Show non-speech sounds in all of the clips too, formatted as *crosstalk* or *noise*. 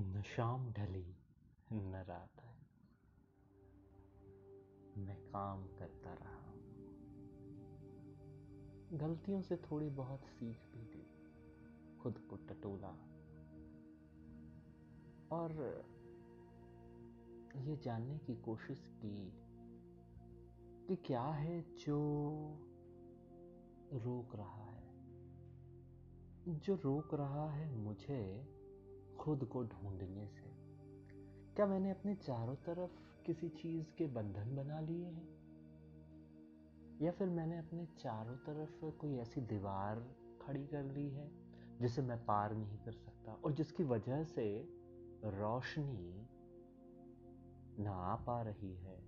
न शाम ढली, न रात मैं काम करता रहा गलतियों से थोड़ी बहुत सीख भी ली। खुद को टटोला। और ये जानने की कोशिश की कि क्या है जो रोक रहा है। जो रोक रहा है मुझे खुद को ढूँढने से। क्या मैंने अपने चारों तरफ़ किसी चीज़ के बंधन बना लिए हैं? या फिर मैंने अपने चारों तरफ़ कोई ऐसी दीवार खड़ी कर ली है, जिसे मैं पार नहीं कर सकता और जिसकी वजह से रोशनी ना आ पा रही है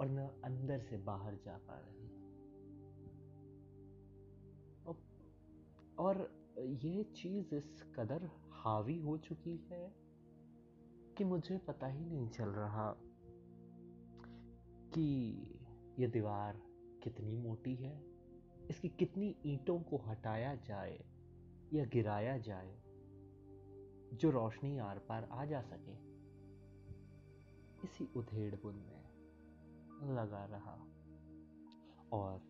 और न अंदर से बाहर जा पा रही है? और ये चीज़ इस कदर हावी हो चुकी है कि मुझे पता ही नहीं चल रहा कि ये दीवार कितनी मोटी है, इसकी कितनी ईंटों को हटाया जाए या गिराया जाए, जो रोशनी आर पार आ जा सके। इसी उधेड़ बुन में लगा रहा और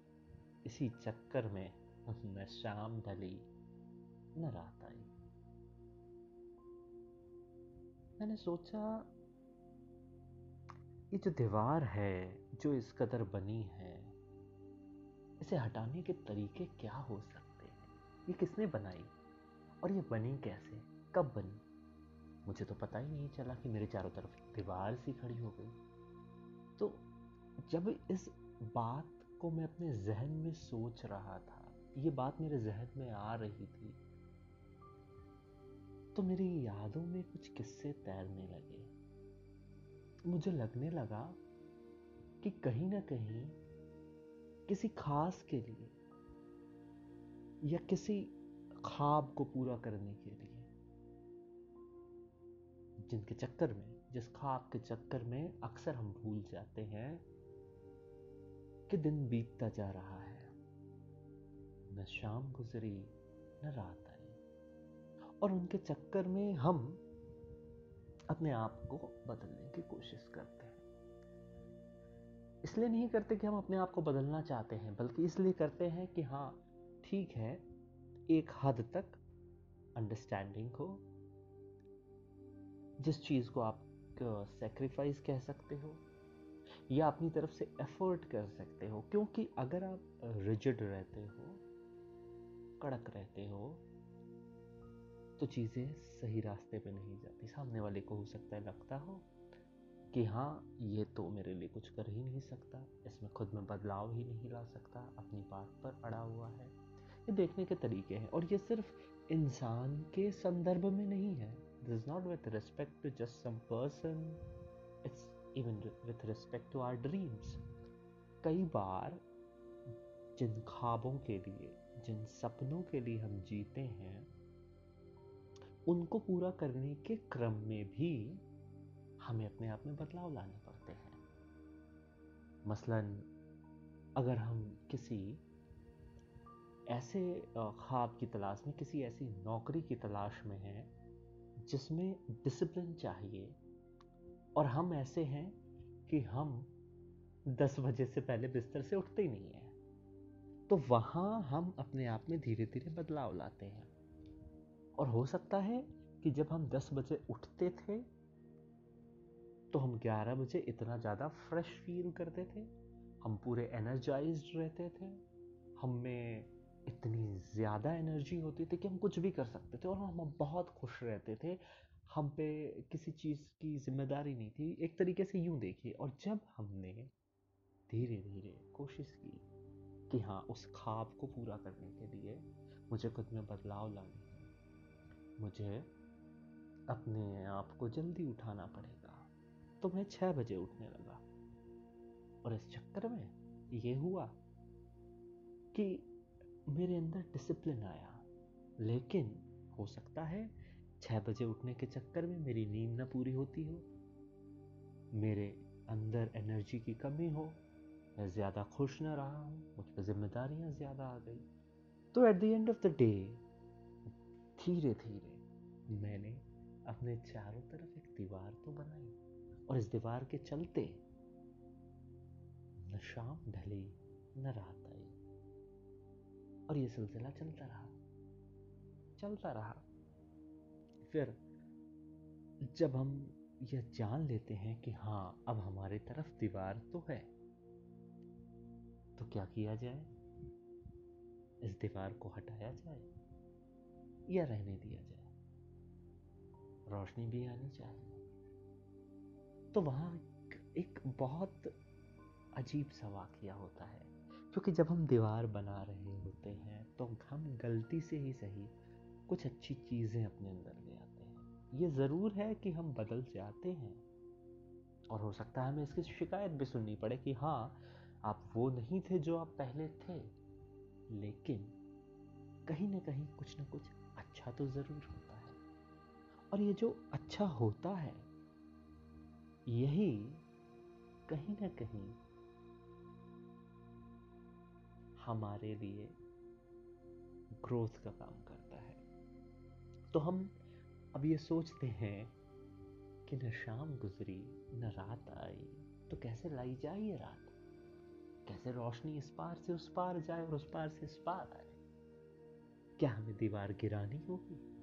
इसी चक्कर में न शाम ढली, न रात। मैंने सोचा, ये जो दीवार है, जो इस कदर बनी है, इसे हटाने के तरीके क्या हो सकते हैं? ये किसने बनाई? और ये बनी कैसे? कब बनी? मुझे तो पता ही नहीं चला कि मेरे चारों तरफ़ दीवार सी खड़ी हो गई। तो जब इस बात को मैं अपने जहन में सोच रहा था, ये बात मेरे जहन में आ रही थी तो मेरी यादों में कुछ किस्से तैरने लगे। मुझे लगने लगा कि कहीं ना कहीं किसी खास के लिए या किसी ख्वाब को पूरा करने के लिए, जिनके चक्कर में, जिस ख्वाब के चक्कर में अक्सर हम भूल जाते हैं कि दिन बीतता जा रहा है। न शाम गुजरी, न रात। और उनके चक्कर में हम अपने आप को बदलने की कोशिश करते हैं। इसलिए नहीं करते कि हम अपने आप को बदलना चाहते हैं, बल्कि इसलिए करते हैं कि हाँ ठीक है, एक हद तक अंडरस्टैंडिंग हो, जिस चीज़ को आप सेक्रीफाइस कह सकते हो, या अपनी तरफ़ से एफर्ट कर सकते हो, क्योंकि अगर आप रिजिड रहते हो, कड़क रहते हो तो चीज़ें सही रास्ते पे नहीं जाती। सामने वाले को हो सकता है लगता हो कि हाँ ये तो मेरे लिए कुछ कर ही नहीं सकता। इसमें खुद में बदलाव ही नहीं ला सकता। अपनी बात पर अड़ा हुआ है। ये देखने के तरीके हैं। और ये सिर्फ़ इंसान के संदर्भ में नहीं है। This is not with respect to just some person it's even with respect to our dreams कई बार जिन ख्वाबों के लिए, जिन सपनों के लिए हम जीते हैं उनको पूरा करने के क्रम में भी हमें अपने आप में बदलाव लाने पड़ते हैं। मसलन, अगर हम किसी ऐसे ख्वाब की तलाश में, किसी ऐसी नौकरी की तलाश में हैं, जिसमें डिसिप्लिन चाहिए, और हम ऐसे हैं कि हम दस बजे से पहले बिस्तर से उठते ही नहीं हैं तो वहाँ हम अपने आप में धीरे धीरे बदलाव लाते हैं। और हो सकता है कि जब हम दस बजे उठते थे तो हम ग्यारह बजे इतना ज़्यादा फ्रेश फील करते थे, हम पूरे एनर्जाइज रहते थे, हम में इतनी ज़्यादा एनर्जी होती थी कि हम कुछ भी कर सकते थे और हम बहुत खुश रहते थे। हम पे किसी चीज़ की ज़िम्मेदारी नहीं थी, एक तरीके से यूँ देखिए। और जब हमने धीरे धीरे कोशिश की कि हाँ उस ख्वाब को पूरा करने के लिए मुझे खुद में बदलाव लाने मुझे अपने आप को जल्दी उठाना पड़ेगा। तो मैं छः बजे उठने लगा। और इस चक्कर में ये हुआ कि मेरे अंदर डिसिप्लिन आया। लेकिन हो सकता है छः बजे उठने के चक्कर में मेरी नींद ना पूरी होती हो। मेरे अंदर एनर्जी की कमी हो। मैं ज़्यादा खुश ना रहा हूँ। मुझ पर जिम्मेदारियाँ ज़्यादा आ गई। तो at the end of the day धीरे धीरे मैंने अपने चारों तरफ़ एक दीवार तो बनाई और इस दीवार के चलते न शाम ढली, न रात आई। और ये सिलसिला चलता रहा चलता रहा। फिर जब हम यह जान लेते हैं कि हाँ अब हमारी तरफ़ दीवार तो है तो क्या किया जाए? इस दीवार को हटाया जाए? या रहने दिया जाए। रोशनी भी आनी चाहिए। तो वहाँ एक बहुत अजीब सा वाक्य होता है, क्योंकि जब हम दीवार बना रहे होते हैं तो हम गलती से ही सही कुछ अच्छी चीज़ें अपने अंदर ले आते हैं। ये ज़रूर है कि हम बदल जाते हैं, और हो सकता है हमें इसकी शिकायत भी सुननी पड़े कि हाँ आप वो नहीं थे जो आप पहले थे। लेकिन कहीं ना कहीं कुछ ना कुछ अच्छा तो ज़रूर होता है। और ये जो अच्छा होता है, यही कहीं ना कहीं हमारे लिए ग्रोथ का काम करता है। तो हम अब ये सोचते हैं कि न शाम गुजरी, न रात आई तो कैसे लाई जाए ये रात? कैसे रोशनी इस पार से उस पार जाए और उस पार से इस पार आए? क्या हमें दीवार गिरानी होगी?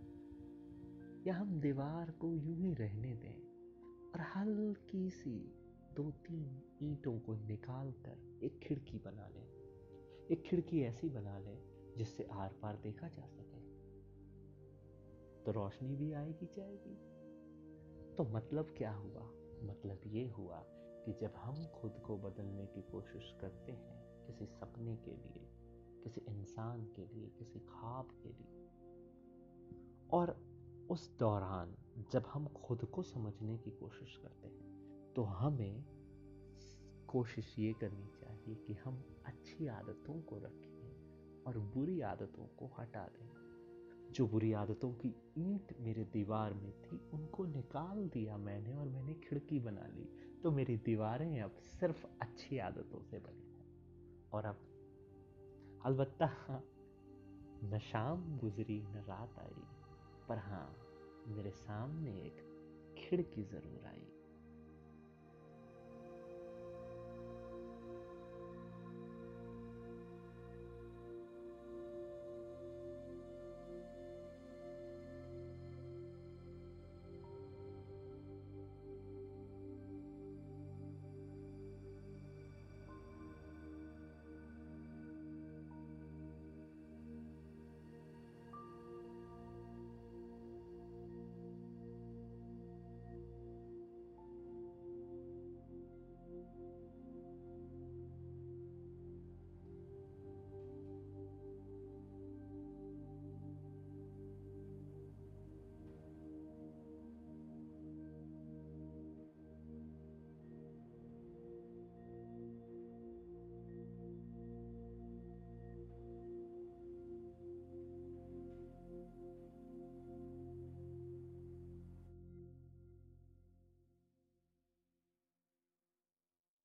या हम दीवार को यूँ ही रहने दें और हल्की सी दो तीन ईंटों को निकाल कर एक खिड़की बना लें? एक खिड़की ऐसी बना ले जिससे आर पार देखा जा सके। तो रोशनी भी आएगी जाएगी। तो मतलब क्या हुआ? मतलब ये हुआ कि जब हम खुद को बदलने की कोशिश करते हैं किसी सपने के लिए किसी इंसान के लिए, किसी ख्वाब के लिए। और उस दौरान जब हम खुद को समझने की कोशिश करते हैं तो हमें कोशिश ये करनी चाहिए कि हम अच्छी आदतों को रखें और बुरी आदतों को हटा दें। जो बुरी आदतों की ईंट मेरे दीवार में थी, उनको निकाल दिया मैंने और मैंने खिड़की बना ली। तो मेरी दीवारें अब सिर्फ़ अच्छी आदतों से बनी हैं। और अब अलबत्ता *laughs* न शाम गुजरी, न रात आई, पर हाँ मेरे सामने एक खिड़की ज़रूर आई।